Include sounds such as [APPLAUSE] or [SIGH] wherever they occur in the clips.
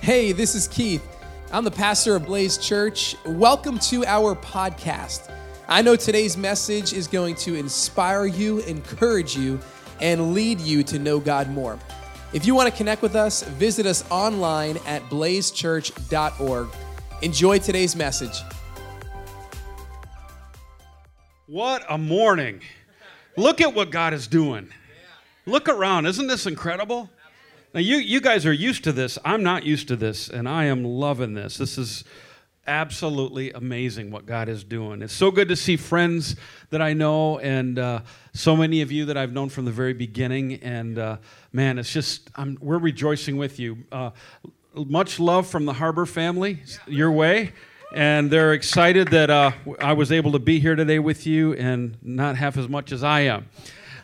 Hey, this is Keith. I'm the pastor of Blaze Church. Welcome to our podcast. I know today's message is going to inspire you, encourage you, and lead you to know God more. If you want to connect with us, visit us online at blazechurch.org. Enjoy today's message. What a morning. Look at what God is doing. Look around. Isn't this incredible? Now, you, you guys are used to this. I'm not used to this, and I am loving this. This is absolutely amazing what God is doing. It's so good to see friends that I know and uh, so many of you that I've known from the very beginning. And uh, man, it's just, I'm, we're rejoicing with you. Uh, much love from the Harbor family your way. And they're excited that uh, I was able to be here today with you and not half as much as I am.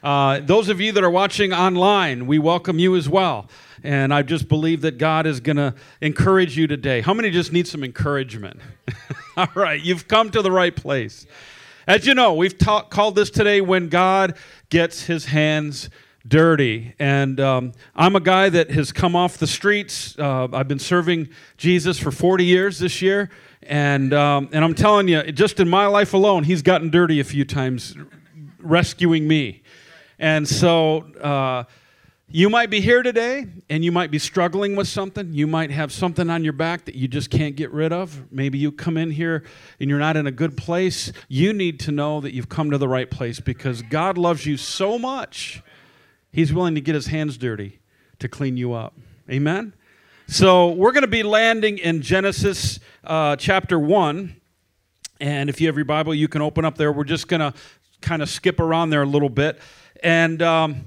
Uh, those of you that are watching online, we welcome you as well. And I just believe that God is going to encourage you today. How many just need some encouragement? [LAUGHS] All right, you've come to the right place. As you know, we've ta- called this today When God Gets His Hands Dirty. And um, I'm a guy that has come off the streets. Uh, I've been serving Jesus for 40 years this year. And, um, and I'm telling you, just in my life alone, he's gotten dirty a few times rescuing me. And so uh, you might be here today and you might be struggling with something. You might have something on your back that you just can't get rid of. Maybe you come in here and you're not in a good place. You need to know that you've come to the right place because God loves you so much, He's willing to get His hands dirty to clean you up. Amen? So we're going to be landing in Genesis uh, chapter 1. And if you have your Bible, you can open up there. We're just going to kind of skip around there a little bit. And um,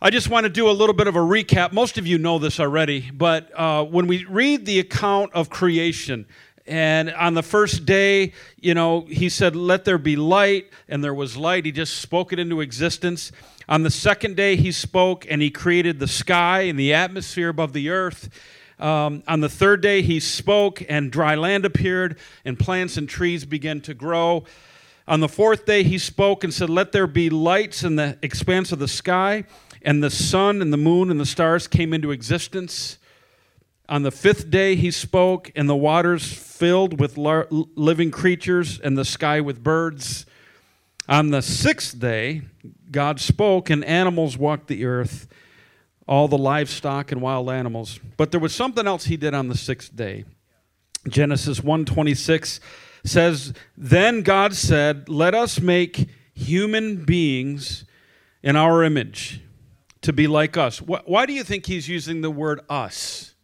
I just want to do a little bit of a recap. Most of you know this already, but uh, when we read the account of creation, and on the first day, you know, he said, Let there be light, and there was light. He just spoke it into existence. On the second day, he spoke and he created the sky and the atmosphere above the earth. Um, on the third day, he spoke and dry land appeared, and plants and trees began to grow. On the fourth day, he spoke and said, Let there be lights in the expanse of the sky. And the sun and the moon and the stars came into existence. On the fifth day, he spoke, and the waters filled with living creatures, and the sky with birds. On the sixth day, God spoke, and animals walked the earth, all the livestock and wild animals. But there was something else he did on the sixth day. Genesis 1:26 says, "Then God said, "Let us make human beings in our image, to be like us." Why do you think he's using the word us?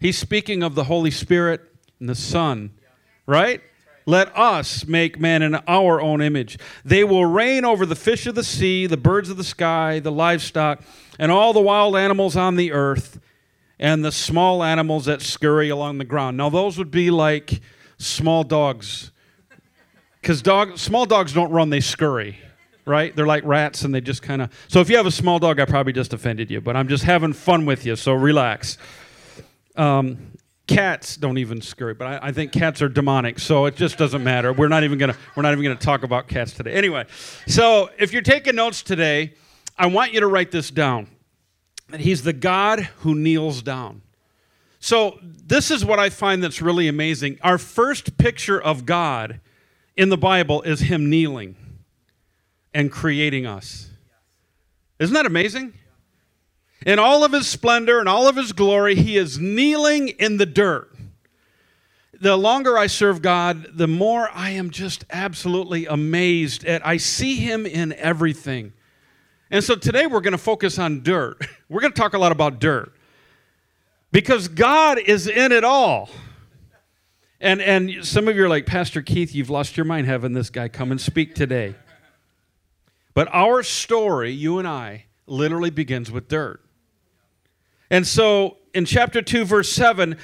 He's speaking of the Holy Spirit and the Son, right? Let us make man in our own image. They will reign over the fish of the sea, the birds of the sky, the livestock, and all the wild animals on the earth, and the small animals that scurry along the ground. Now, those would be like small dogs. Because dog, small dogs don't run, they scurry, right? They're like rats and they just kind of. So if you have a small dog, I probably just offended you, but I'm just having fun with you, so relax. Um, cats don't even scurry, but I, I, think cats are demonic, so it just doesn't matter. We're not even gonna we're not even gonna talk about cats today. Anyway, so if you're taking notes today, I want you to write this down. That he's the God who kneels down. So this is what I find that's really amazing. Our first picture of God in the Bible is him kneeling and creating us. Isn't that amazing? In all of his splendor and all of his glory, he is kneeling in the dirt. The longer I serve God, the more I am just absolutely amazed at I see him in everything. And so today we're going to focus on dirt. [LAUGHS] We're going to talk a lot about dirt. Because God is in it all. And and some of you are like, Pastor Keith, you've lost your mind having this guy come and speak today. But our story, you and I, literally begins with dirt. And so in chapter 2, verse 7,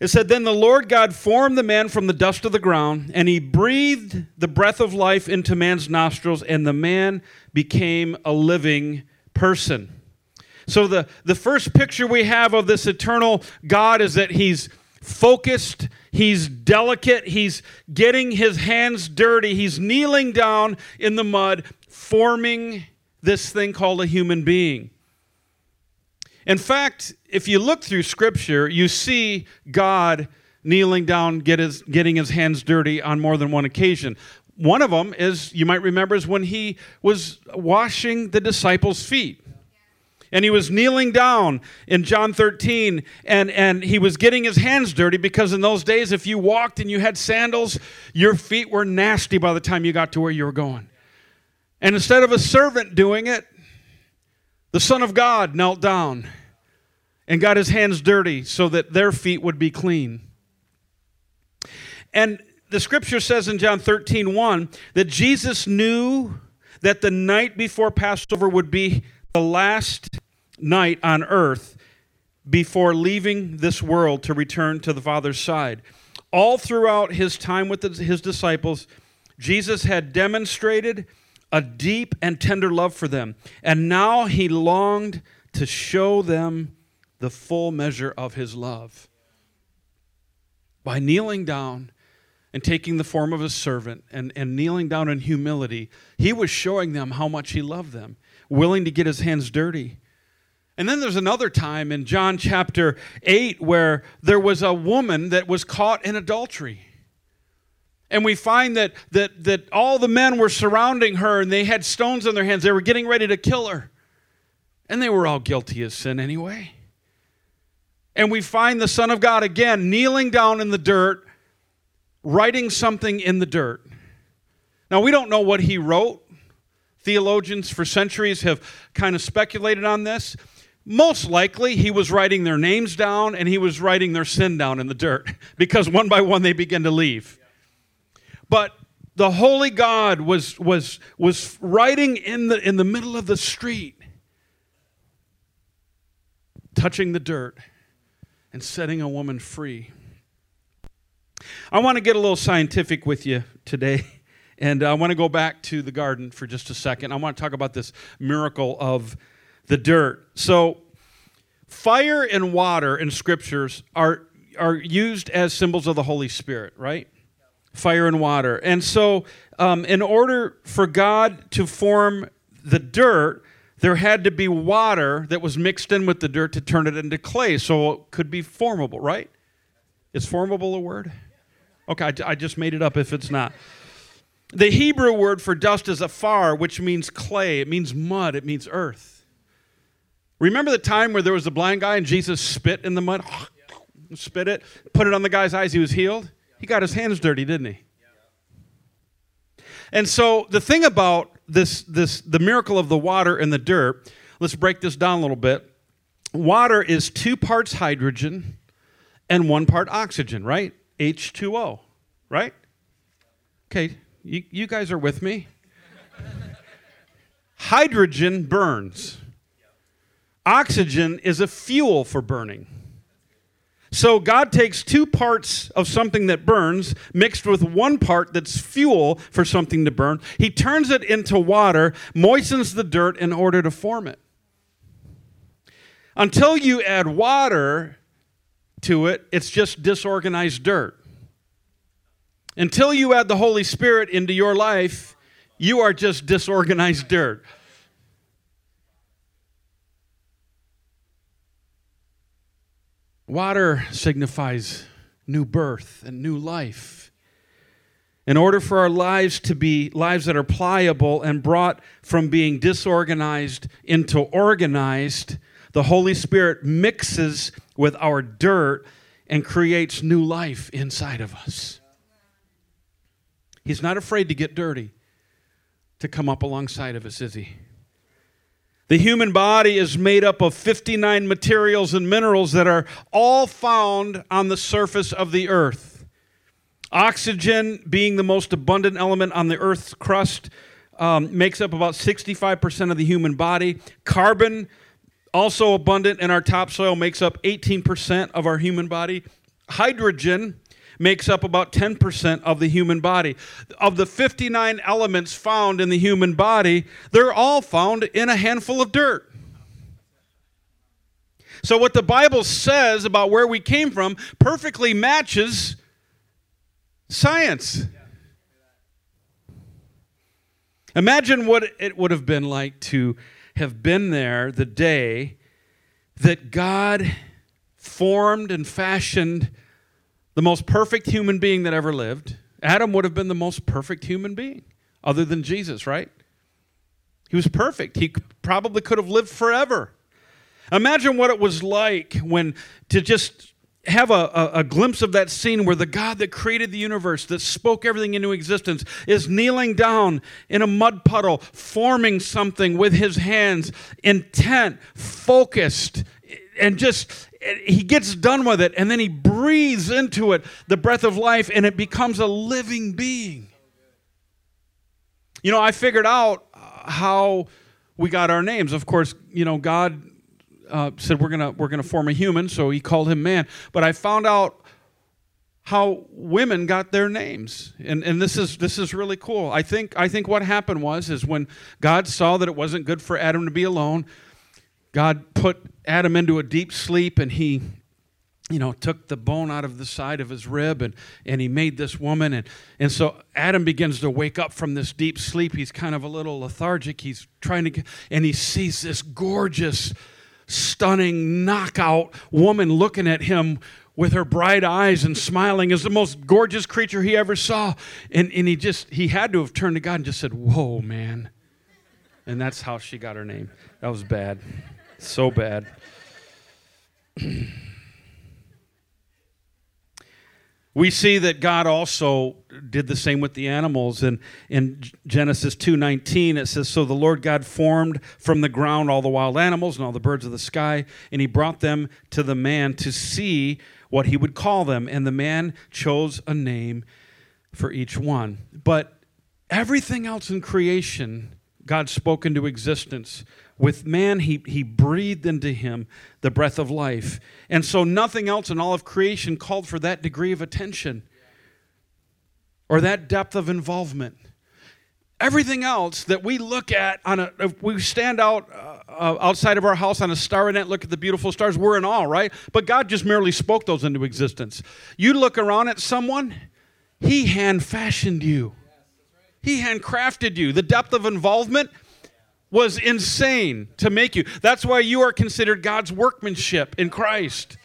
it said, Then the Lord God formed the man from the dust of the ground, and he breathed the breath of life into man's nostrils, and the man became a living person. So the, the first picture we have of this eternal God is that he's focused, he's delicate, he's getting his hands dirty, he's kneeling down in the mud, forming this thing called a human being. In fact, if you look through Scripture, you see God kneeling down, get his, getting his hands dirty on more than one occasion. One of them is, you might remember, is when he was washing the disciples' feet. And he was kneeling down in John 13, and, and he was getting his hands dirty because in those days, if you walked and you had sandals, your feet were nasty by the time you got to where you were going. And instead of a servant doing it, the Son of God knelt down and got his hands dirty so that their feet would be clean. And the scripture says in John 13, 1, that Jesus knew that the night before Passover would be the last night on earth before leaving this world to return to the Father's side. All throughout his time with his disciples, Jesus had demonstrated a deep and tender love for them. And now he longed to show them the full measure of his love. By kneeling down and taking the form of a servant and, and kneeling down in humility, he was showing them how much he loved them, willing to get his hands dirty. And then there's another time in John chapter 8 where there was a woman that was caught in adultery. And we find that, that, that all the men were surrounding her and they had stones in their hands. They were getting ready to kill her. And they were all guilty of sin anyway. And we find the Son of God again kneeling down in the dirt, writing something in the dirt. Now, we don't know what he wrote. Theologians for centuries have kind of speculated on this. Most likely, he was writing their names down and he was writing their sin down in the dirt [LAUGHS] because one by one they begin to leave. But the holy God was, was, was riding in the, in the middle of the street, touching the dirt and setting a woman free. I want to get a little scientific with you today. [LAUGHS] And I want to go back to the garden for just a second. I want to talk about this miracle of the dirt. So, fire and water in scriptures are, are used as symbols of the Holy Spirit, right? fire and water. And so, um, in order for God to form the dirt, there had to be water that was mixed in with the dirt to turn it into clay. So it could be formable, right? Is formable a word? Okay, I, I just made it up if it's not. The Hebrew word for dust is afar, which means clay. It means mud. It means earth. Remember the time where there was a blind guy and Jesus spit in the mud? [LAUGHS] spit it, put it on the guy's eyes, he was healed? He got his hands dirty, didn't he? And so the thing about this, this the miracle of the water and the dirt, let's break this down a little bit. Water is two parts hydrogen and one part oxygen, right? H2O, right? Okay, you, you guys are with me? hydrogen burns. Oxygen is a fuel for burning. So God takes two parts of something that burns, mixed with one part that's fuel for something to burn. He turns it into water, moistens the dirt in order to form it. Until you add water to it, it's just disorganized dirt. Until you add the Holy Spirit into your life, you are just disorganized dirt. Water signifies new birth and new life. In order for our lives to be lives that are pliable and brought from being disorganized into organized, the Holy Spirit mixes with our dirt and creates new life inside of us. He's not afraid to get dirty to come up alongside of us, is he? The human body is made up of 59 materials and minerals that are all found on the surface of the earth. Oxygen, being the most abundant element on the earth's crust, um, makes up about 65% of the human body. Carbon, also abundant in our topsoil, makes up 18% of our human body. Hydrogen, makes up about 10% of the human body. Of the 59 elements found in the human body, they're all found in a handful of dirt. So, what the Bible says about where we came from perfectly matches science. Imagine what it would have been like to have been there the day that God formed and fashioned the most perfect human being that ever lived. Adam would have been the most perfect human being, other than Jesus, right? He was perfect. He probably could have lived forever. Imagine what it was like when to just have a, a, a, glimpse of that scene where the God that created the universe, that spoke everything into existence, is kneeling down in a mud puddle, forming something with his hands, intent, focused, and just he gets done with it, and then he breathes into it the breath of life, and it becomes a living being. You know, I figured out how we got our names. Of course, you know, God uh, said we're gonna we're gonna form a human, so He called him man. But I found out how women got their names, and and this is this is really cool. I think I think what happened was is when God saw that it wasn't good for Adam to be alone, God put Adam into a deep sleep, and He you know, took the bone out of the side of his rib and, and he made this woman. And, and so Adam begins to wake up from this deep sleep. He's kind of a little lethargic. He's trying to and he sees this gorgeous, stunning knockout woman looking at him with her bright eyes and smiling as the most gorgeous creature he ever saw. And, and he just, he had to have turned to God and just said, Whoa, man. And that's how she got her name. That was bad. So bad. We see that God also did the same with the animals. And in Genesis 2:19 it says, "So the Lord God formed from the ground all the wild animals and all the birds of the sky, and he brought them to the man to see what he would call them, and the man chose a name for each one." But everything else in creation God spoke into existence. With man, he, he breathed into him the breath of life. And so nothing else in all of creation called for that degree of attention or that depth of involvement. Everything else that we look at on a, if we stand out uh, uh outside of our house on a star net, look at the beautiful stars, we're in awe, right? But God just merely spoke those into existence. You look around at someone, He hand fashioned you. He handcrafted you. The depth of involvement was insane to make you. That's why you are considered God's workmanship in Christ.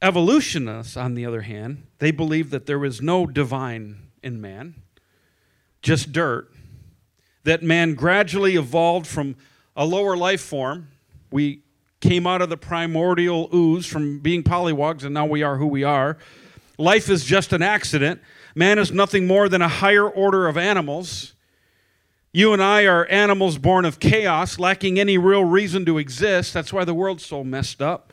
Evolutionists, on the other hand, they believe that there is no divine in man, just dirt. That man gradually evolved from a lower life form. We came out of the primordial ooze from being polywogs, and now we are who we are. Life is just an accident. Man is nothing more than a higher order of animals. You and I are animals born of chaos, lacking any real reason to exist. That's why the world's so messed up.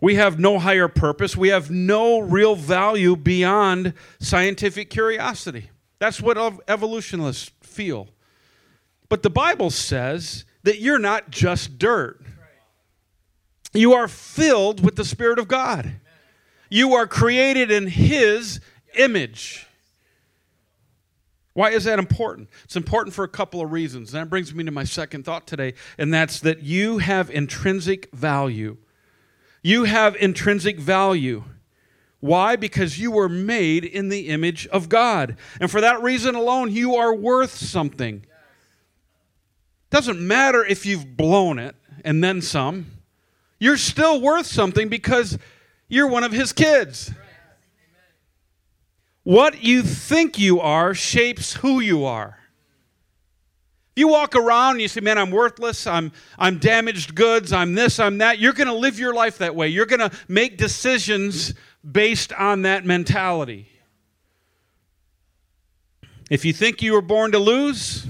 We have no higher purpose. We have no real value beyond scientific curiosity. That's what evolutionists feel. But the Bible says that you're not just dirt. You are filled with the Spirit of God. You are created in His image. Why is that important? It's important for a couple of reasons. And that brings me to my second thought today, and that's that you have intrinsic value. You have intrinsic value. Why? Because you were made in the image of God. And for that reason alone, you are worth something. Doesn't matter if you've blown it and then some. You're still worth something because you're one of his kids. What you think you are shapes who you are. You walk around and you say, Man, I'm worthless, I'm, I'm damaged goods, I'm this, I'm that, you're going to live your life that way. You're going to make decisions based on that mentality. If you think you were born to lose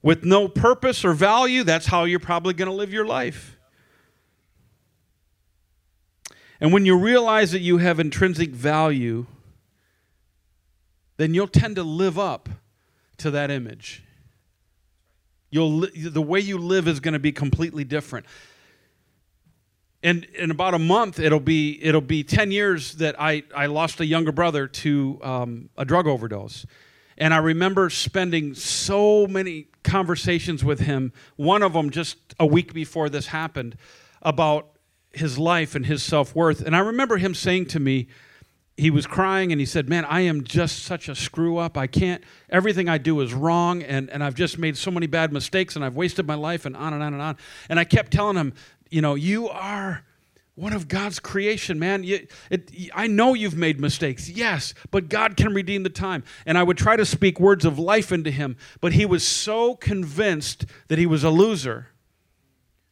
with no purpose or value, that's how you're probably going to live your life. And when you realize that you have intrinsic value, then you'll tend to live up to that image. You'll, the way you live is going to be completely different. And in about a month, it'll be, it'll be 10 years that I, I lost a younger brother to um, a drug overdose. And I remember spending so many conversations with him, one of them just a week before this happened, about his life and his self worth. And I remember him saying to me, he was crying and he said, Man, I am just such a screw up. I can't, everything I do is wrong, and, and I've just made so many bad mistakes, and I've wasted my life, and on and on and on. And I kept telling him, You know, you are one of God's creation, man. You, it, I know you've made mistakes, yes, but God can redeem the time. And I would try to speak words of life into him, but he was so convinced that he was a loser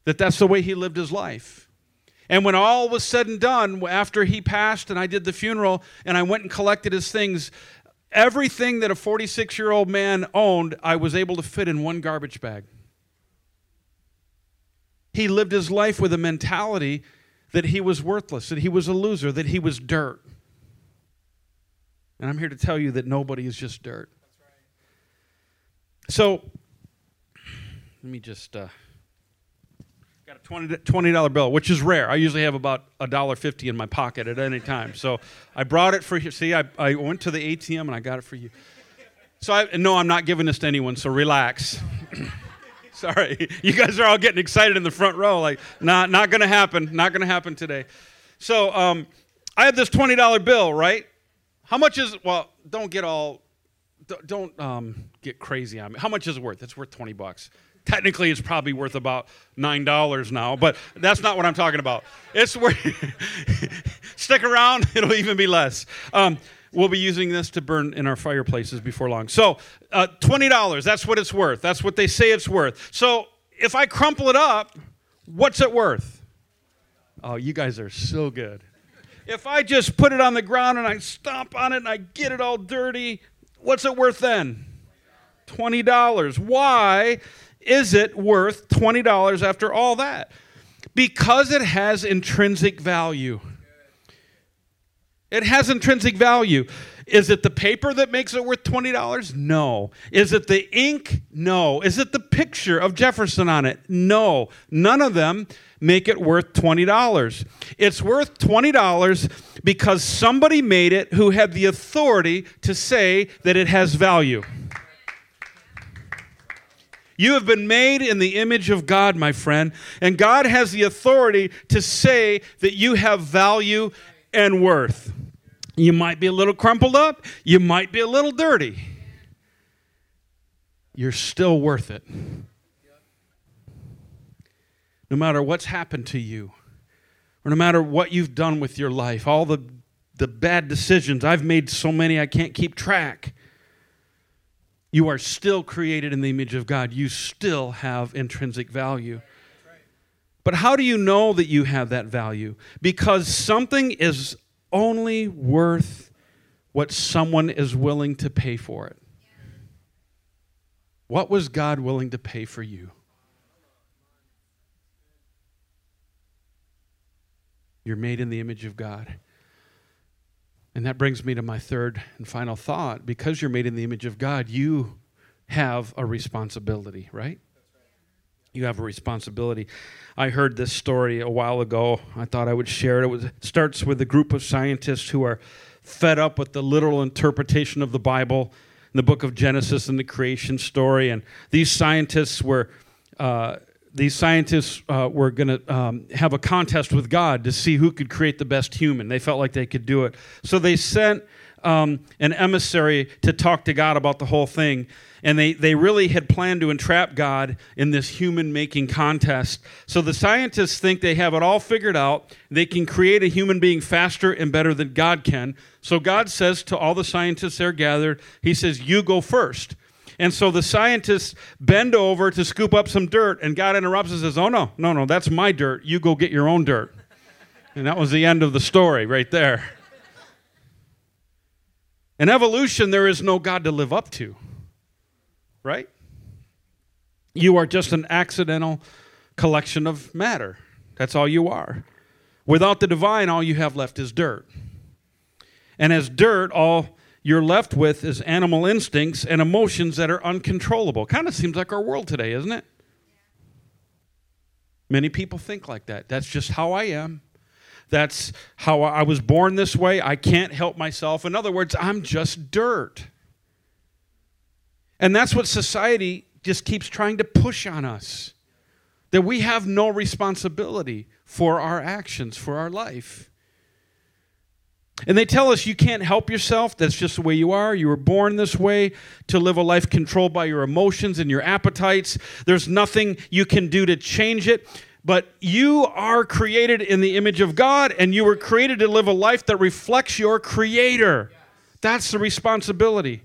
that that's the way he lived his life. And when all was said and done, after he passed and I did the funeral and I went and collected his things, everything that a 46 year old man owned, I was able to fit in one garbage bag. He lived his life with a mentality that he was worthless, that he was a loser, that he was dirt. And I'm here to tell you that nobody is just dirt. So, let me just. Uh, Got a 20 dollar bill, which is rare. I usually have about a dollar fifty in my pocket at any time. So I brought it for you. See, I, I went to the ATM and I got it for you. So I no, I'm not giving this to anyone. So relax. [LAUGHS] Sorry, you guys are all getting excited in the front row. Like, not not gonna happen. Not gonna happen today. So um, I have this twenty dollar bill, right? How much is? Well, don't get all. Don't um, get crazy on me. How much is it worth? It's worth twenty bucks. Technically, it's probably worth about $9 now, but that's not what I'm talking about. It's worth, [LAUGHS] stick around, [LAUGHS] it'll even be less. Um, we'll be using this to burn in our fireplaces before long. So, uh, $20, that's what it's worth. That's what they say it's worth. So, if I crumple it up, what's it worth? Oh, you guys are so good. If I just put it on the ground and I stomp on it and I get it all dirty, what's it worth then? $20. Why? Is it worth $20 after all that? Because it has intrinsic value. It has intrinsic value. Is it the paper that makes it worth $20? No. Is it the ink? No. Is it the picture of Jefferson on it? No. None of them make it worth $20. It's worth $20 because somebody made it who had the authority to say that it has value. You have been made in the image of God, my friend, and God has the authority to say that you have value and worth. You might be a little crumpled up, you might be a little dirty. You're still worth it. No matter what's happened to you, or no matter what you've done with your life, all the, the bad decisions, I've made so many I can't keep track. You are still created in the image of God. You still have intrinsic value. But how do you know that you have that value? Because something is only worth what someone is willing to pay for it. What was God willing to pay for you? You're made in the image of God. And that brings me to my third and final thought. Because you're made in the image of God, you have a responsibility, right? You have a responsibility. I heard this story a while ago. I thought I would share it. It, was, it starts with a group of scientists who are fed up with the literal interpretation of the Bible in the book of Genesis and the creation story. And these scientists were uh, these scientists uh, were going to um, have a contest with God to see who could create the best human. They felt like they could do it. So they sent um, an emissary to talk to God about the whole thing. And they, they really had planned to entrap God in this human making contest. So the scientists think they have it all figured out. They can create a human being faster and better than God can. So God says to all the scientists there gathered, He says, You go first. And so the scientists bend over to scoop up some dirt, and God interrupts and says, Oh, no, no, no, that's my dirt. You go get your own dirt. And that was the end of the story right there. In evolution, there is no God to live up to, right? You are just an accidental collection of matter. That's all you are. Without the divine, all you have left is dirt. And as dirt, all you're left with is animal instincts and emotions that are uncontrollable. Kind of seems like our world today, isn't it? Many people think like that. That's just how I am. That's how I was born this way. I can't help myself. In other words, I'm just dirt. And that's what society just keeps trying to push on us that we have no responsibility for our actions, for our life. And they tell us you can't help yourself. That's just the way you are. You were born this way to live a life controlled by your emotions and your appetites. There's nothing you can do to change it. But you are created in the image of God, and you were created to live a life that reflects your Creator. That's the responsibility.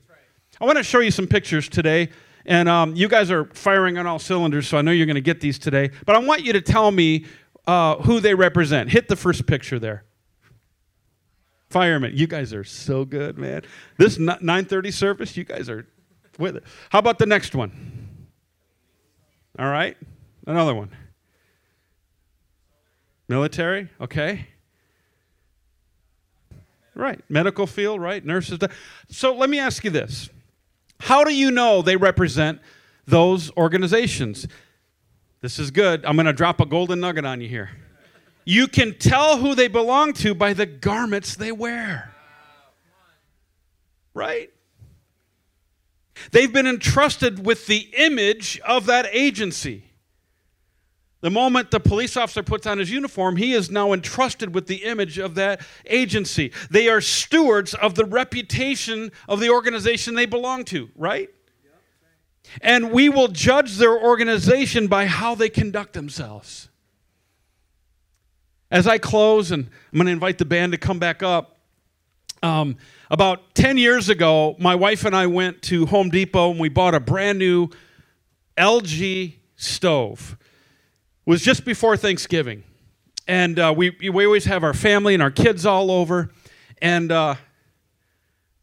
I want to show you some pictures today. And um, you guys are firing on all cylinders, so I know you're going to get these today. But I want you to tell me uh, who they represent. Hit the first picture there. Firemen. You guys are so good, man. This 9:30 service, you guys are with it. How about the next one? All right. Another one. Military, okay. Right. Medical field, right? Nurses. So let me ask you this. How do you know they represent those organizations? This is good. I'm going to drop a golden nugget on you here. You can tell who they belong to by the garments they wear. Right? They've been entrusted with the image of that agency. The moment the police officer puts on his uniform, he is now entrusted with the image of that agency. They are stewards of the reputation of the organization they belong to, right? And we will judge their organization by how they conduct themselves. As I close, and I'm going to invite the band to come back up. Um, about 10 years ago, my wife and I went to Home Depot and we bought a brand new LG stove was just before Thanksgiving. And uh, we, we always have our family and our kids all over. And uh,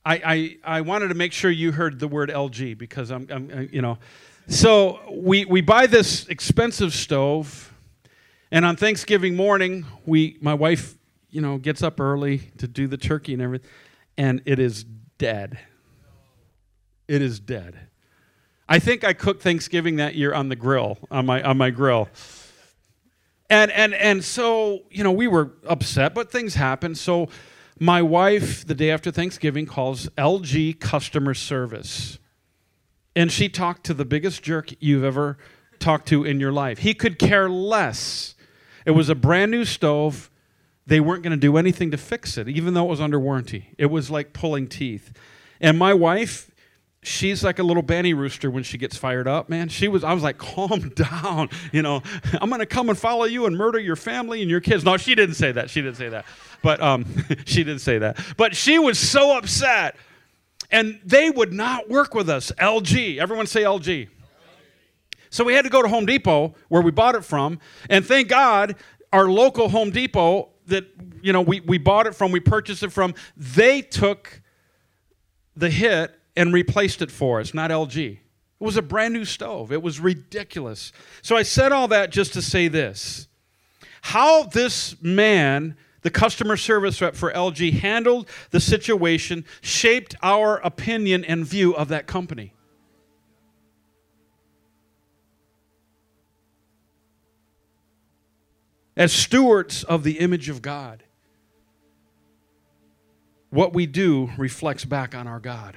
I, I, I wanted to make sure you heard the word LG because I'm, I'm uh, you know. So we, we buy this expensive stove. And on Thanksgiving morning, we, my wife, you know, gets up early to do the turkey and everything. And it is dead. It is dead. I think I cooked Thanksgiving that year on the grill, on my, on my grill. And, and, and so, you know, we were upset, but things happened. So my wife, the day after Thanksgiving, calls LG customer service. And she talked to the biggest jerk you've ever talked to in your life. He could care less. It was a brand new stove. They weren't going to do anything to fix it, even though it was under warranty. It was like pulling teeth. And my wife, she's like a little banny rooster when she gets fired up, man. She was, I was like, [LAUGHS] calm down. You know, I'm going to come and follow you and murder your family and your kids. No, she didn't say that. She didn't say that. But um, [LAUGHS] she didn't say that. But she was so upset. And they would not work with us. LG. Everyone say LG. So we had to go to Home Depot where we bought it from. And thank God our local Home Depot that, you know, we, we bought it from, we purchased it from, they took the hit and replaced it for us, not LG. It was a brand new stove. It was ridiculous. So I said all that just to say this how this man, the customer service rep for LG, handled the situation shaped our opinion and view of that company. As stewards of the image of God, what we do reflects back on our God.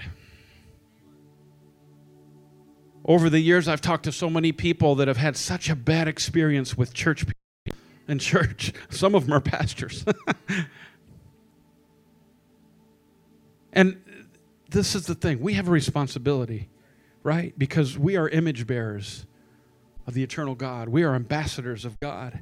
Over the years, I've talked to so many people that have had such a bad experience with church people and church. [LAUGHS] Some of them are pastors. [LAUGHS] and this is the thing we have a responsibility, right? Because we are image bearers of the eternal God, we are ambassadors of God.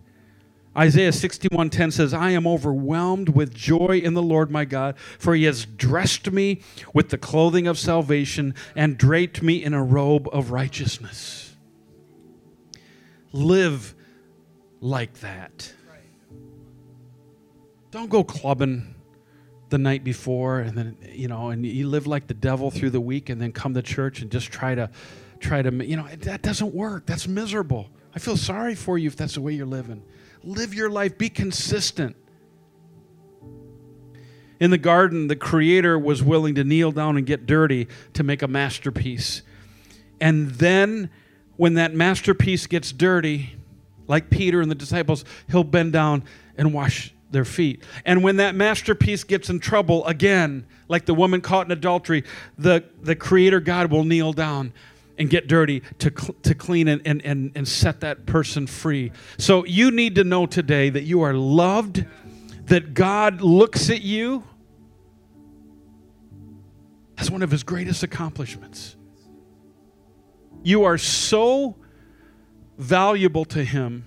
Isaiah 61:10 says, "I am overwhelmed with joy in the Lord my God, for he has dressed me with the clothing of salvation and draped me in a robe of righteousness." Live like that. Don't go clubbing the night before and then you know and you live like the devil through the week and then come to church and just try to try to you know that doesn't work. That's miserable. I feel sorry for you if that's the way you're living. Live your life, be consistent. In the garden, the Creator was willing to kneel down and get dirty to make a masterpiece. And then, when that masterpiece gets dirty, like Peter and the disciples, he'll bend down and wash their feet. And when that masterpiece gets in trouble again, like the woman caught in adultery, the, the Creator God will kneel down and get dirty to, to clean and, and, and, and set that person free. So you need to know today that you are loved, that God looks at you That's one of his greatest accomplishments. You are so valuable to him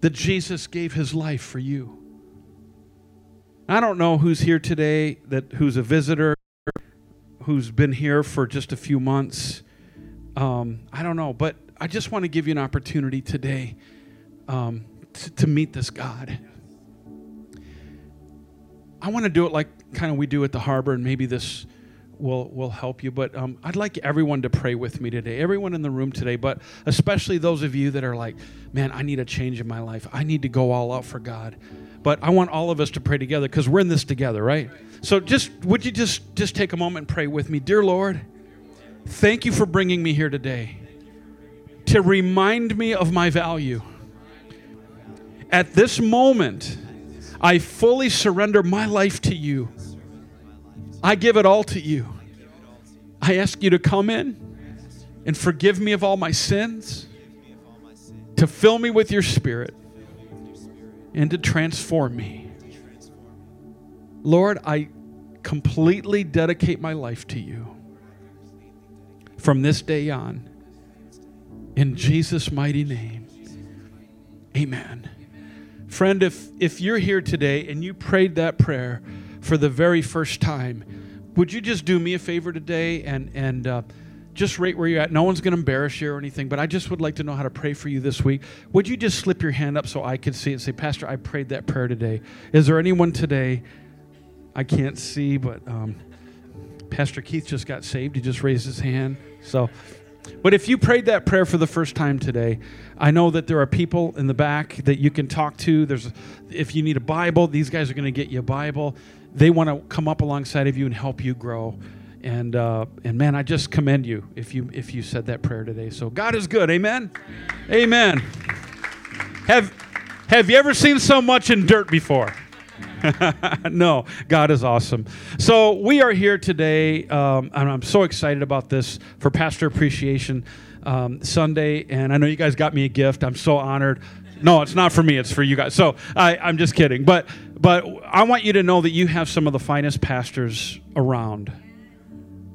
that Jesus gave his life for you. I don't know who's here today that who's a visitor, who's been here for just a few months. Um, I don't know, but I just want to give you an opportunity today um, to, to meet this God. I want to do it like kind of we do at the harbor, and maybe this will will help you. But um, I'd like everyone to pray with me today. Everyone in the room today, but especially those of you that are like, "Man, I need a change in my life. I need to go all out for God." But I want all of us to pray together because we're in this together, right? So just would you just just take a moment and pray with me, dear Lord. Thank you for bringing me here today to remind me of my value. At this moment, I fully surrender my life to you. I give it all to you. I ask you to come in and forgive me of all my sins, to fill me with your spirit, and to transform me. Lord, I completely dedicate my life to you from this day on. In Jesus' mighty name, amen. Friend, if, if you're here today and you prayed that prayer for the very first time, would you just do me a favor today and, and uh, just rate where you're at? No one's going to embarrass you or anything, but I just would like to know how to pray for you this week. Would you just slip your hand up so I could see it and say, Pastor, I prayed that prayer today? Is there anyone today? I can't see, but um, Pastor Keith just got saved. He just raised his hand. So, but if you prayed that prayer for the first time today, I know that there are people in the back that you can talk to. There's, if you need a Bible, these guys are going to get you a Bible. They want to come up alongside of you and help you grow. And uh, and man, I just commend you if you if you said that prayer today. So God is good. Amen. Amen. Have Have you ever seen so much in dirt before? [LAUGHS] no, God is awesome. So we are here today, um, and I'm so excited about this for Pastor Appreciation um, Sunday. And I know you guys got me a gift. I'm so honored. No, it's not for me. It's for you guys. So I, I'm just kidding. But but I want you to know that you have some of the finest pastors around.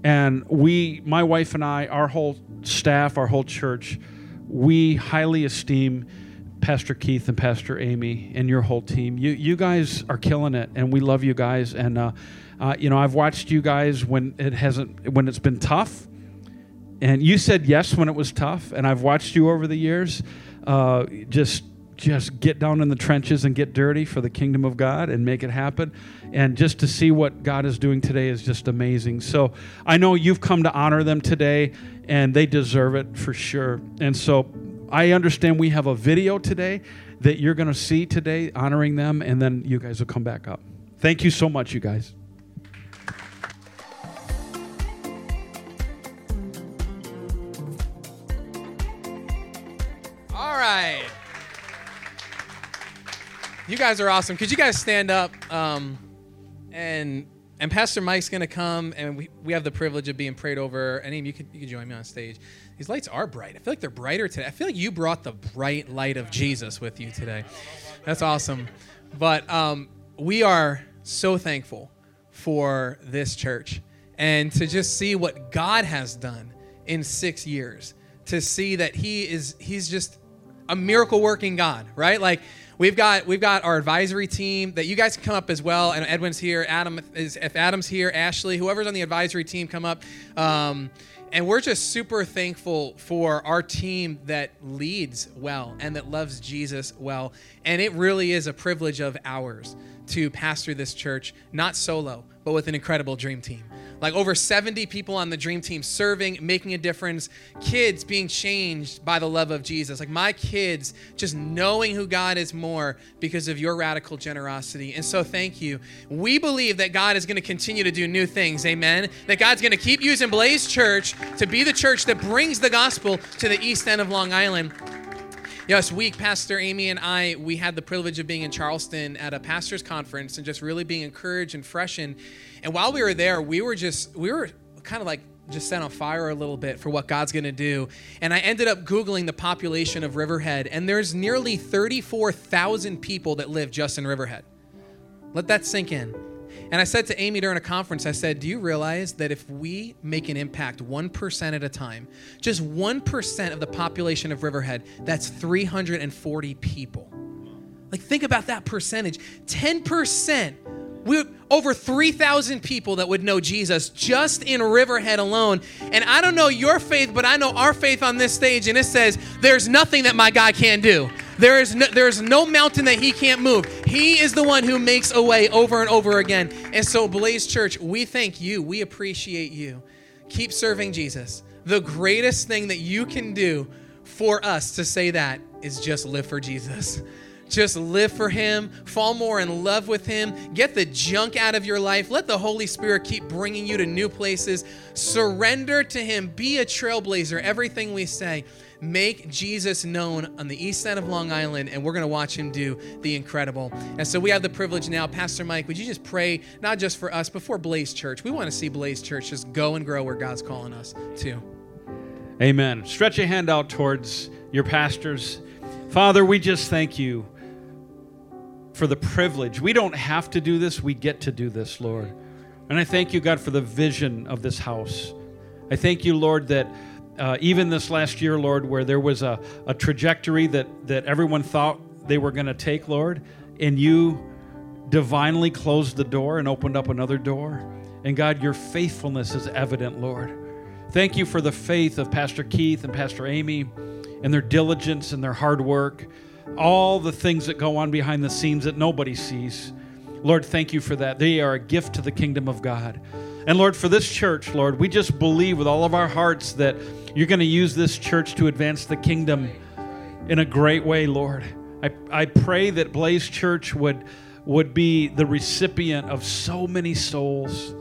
And we, my wife and I, our whole staff, our whole church, we highly esteem Pastor Keith and Pastor Amy and your whole team. You you guys are killing it, and we love you guys. And uh, uh, you know, I've watched you guys when it hasn't when it's been tough, and you said yes when it was tough. And I've watched you over the years, uh, just just get down in the trenches and get dirty for the kingdom of God and make it happen. And just to see what God is doing today is just amazing. So I know you've come to honor them today, and they deserve it for sure. And so I understand we have a video today that you're going to see today honoring them, and then you guys will come back up. Thank you so much, you guys. All right. You guys are awesome. Could you guys stand up? Um, and and Pastor Mike's gonna come, and we, we have the privilege of being prayed over. And you can you can join me on stage. These lights are bright. I feel like they're brighter today. I feel like you brought the bright light of Jesus with you today. That's awesome. But um, we are so thankful for this church and to just see what God has done in six years. To see that He is He's just a miracle working God, right? Like we've got we've got our advisory team that you guys can come up as well. And Edwin's here. Adam is if Adam's here, Ashley, whoever's on the advisory team, come up. Um, and we're just super thankful for our team that leads well and that loves Jesus well. And it really is a privilege of ours to pastor this church, not solo, but with an incredible dream team. Like over 70 people on the dream team serving, making a difference, kids being changed by the love of Jesus. Like my kids just knowing who God is more because of your radical generosity. And so thank you. We believe that God is going to continue to do new things. Amen. That God's going to keep using Blaze Church to be the church that brings the gospel to the east end of Long Island. Yes, week, Pastor Amy and I, we had the privilege of being in Charleston at a pastor's conference and just really being encouraged and freshened. And while we were there, we were just, we were kind of like just set on fire a little bit for what God's going to do. And I ended up Googling the population of Riverhead, and there's nearly 34,000 people that live just in Riverhead. Let that sink in. And I said to Amy during a conference, I said, Do you realize that if we make an impact 1% at a time, just 1% of the population of Riverhead, that's 340 people? Like, think about that percentage 10%. We over 3,000 people that would know Jesus just in Riverhead alone. And I don't know your faith, but I know our faith on this stage, and it says, There's nothing that my God can't do. There is no, there is no mountain that he can't move. He is the one who makes a way over and over again. And so, Blaze Church, we thank you. We appreciate you. Keep serving Jesus. The greatest thing that you can do for us to say that is just live for Jesus. Just live for Him, fall more in love with Him, get the junk out of your life. Let the Holy Spirit keep bringing you to new places. Surrender to Him, be a trailblazer. Everything we say, make Jesus known on the east side of Long Island, and we're going to watch Him do the incredible. And so we have the privilege now. Pastor Mike, would you just pray, not just for us, but for Blaze Church? We want to see Blaze Church just go and grow where God's calling us to. Amen. Stretch a hand out towards your pastors. Father, we just thank you for the privilege. We don't have to do this, we get to do this, Lord. And I thank you, God, for the vision of this house. I thank you, Lord, that uh, even this last year, Lord, where there was a, a trajectory that, that everyone thought they were going to take, Lord, and you divinely closed the door and opened up another door. And God, your faithfulness is evident, Lord. Thank you for the faith of Pastor Keith and Pastor Amy and their diligence and their hard work all the things that go on behind the scenes that nobody sees. Lord, thank you for that. They are a gift to the kingdom of God. And Lord, for this church, Lord, we just believe with all of our hearts that you're going to use this church to advance the kingdom in a great way, Lord. I, I pray that Blaze Church would, would be the recipient of so many souls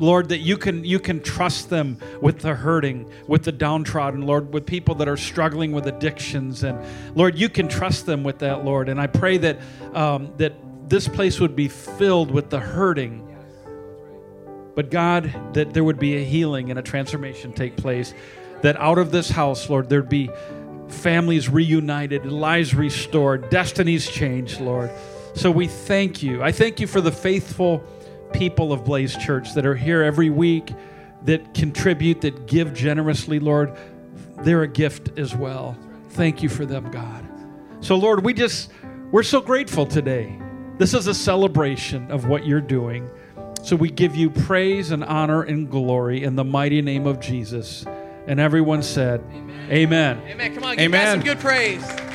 Lord, that you can you can trust them with the hurting, with the downtrodden, Lord, with people that are struggling with addictions, and Lord, you can trust them with that, Lord. And I pray that um, that this place would be filled with the hurting, but God, that there would be a healing and a transformation take place. That out of this house, Lord, there'd be families reunited, lives restored, destinies changed, Lord. So we thank you. I thank you for the faithful people of Blaze Church that are here every week, that contribute, that give generously, Lord. They're a gift as well. Thank you for them, God. So, Lord, we just, we're so grateful today. This is a celebration of what you're doing. So we give you praise and honor and glory in the mighty name of Jesus. And everyone said, Amen. Amen. Amen. Come on, give Amen. some good praise.